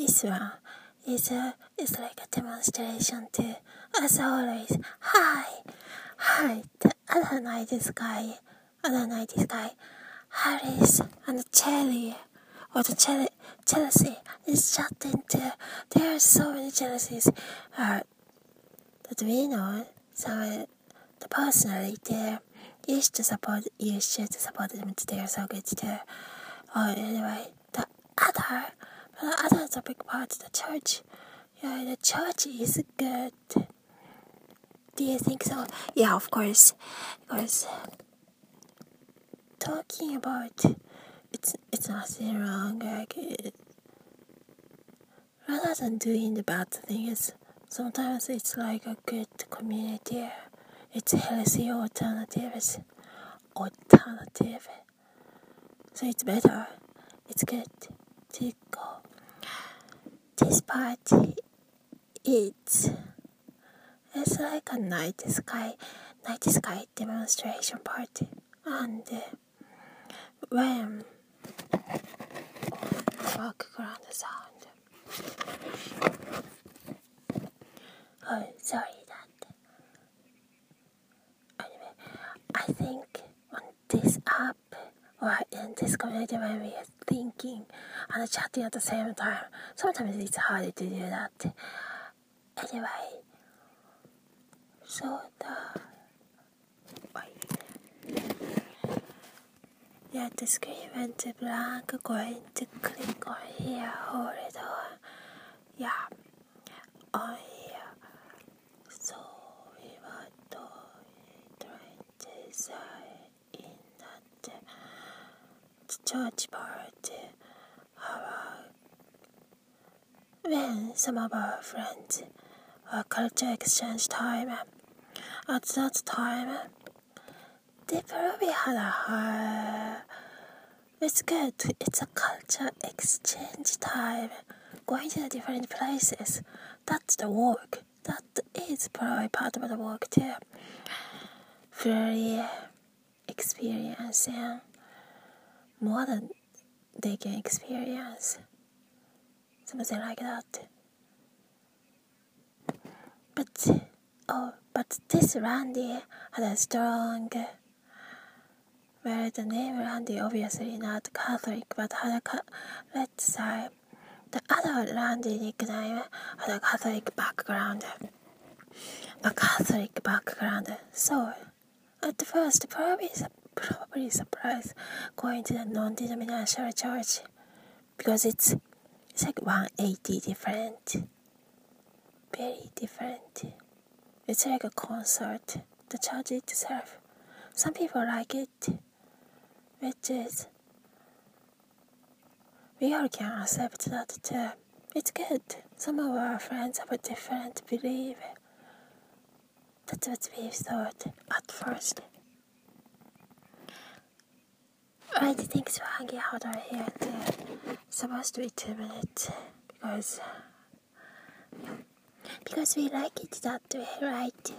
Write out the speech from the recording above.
this one is a is like a demonstration to, as always, hi, hi. The other night, this guy, other night, this guy, Harris and Cherry, or the Chelsea, Chelsea is chatting to. There are so many Chelseas uh, that we know. So the personally there used to support, used to support them. They are so good too. Oh, anyway, the other, the other is a big part of the church. Yeah, the church is good. Do you think so? Yeah, of course. Because talking about it's it's nothing wrong. Like it, rather than doing the bad things, sometimes it's like a good community. It's healthy alternatives. Alternative. So it's better. It's good to go. This party, it's it's like a night sky, night sky demonstration party, and uh, when background sound. Oh, sorry that. Anyway, I think on this app or in this community when we are thinking and chatting at the same time, sometimes it's hard to do that. Anyway, so the Yeah, the screen went blank. Going to click on here. Hold it on. Yeah, on here. So we were trying to say in that church party. When some of our friends our culture exchange time at that time they probably had a hard. It's good. It's a culture exchange time. Going to different places. That's the work. That is probably part of the work too. Very experiencing more than they can experience. Something like that. But oh, but this Randy had a strong Well, the name Randy obviously not Catholic but had a let's say the other Randy nickname had a Catholic background. A Catholic background. So at first probably probably surprised going to the non-denominational church because it's it's like 180 different. Very different. It's like a concert. The church itself. Some people like it which is we all can accept that too. It's good. Some of our friends have a different belief. That's what we thought at first. I think so hanging out right here too. Supposed to be two minutes because because we like it that way, right?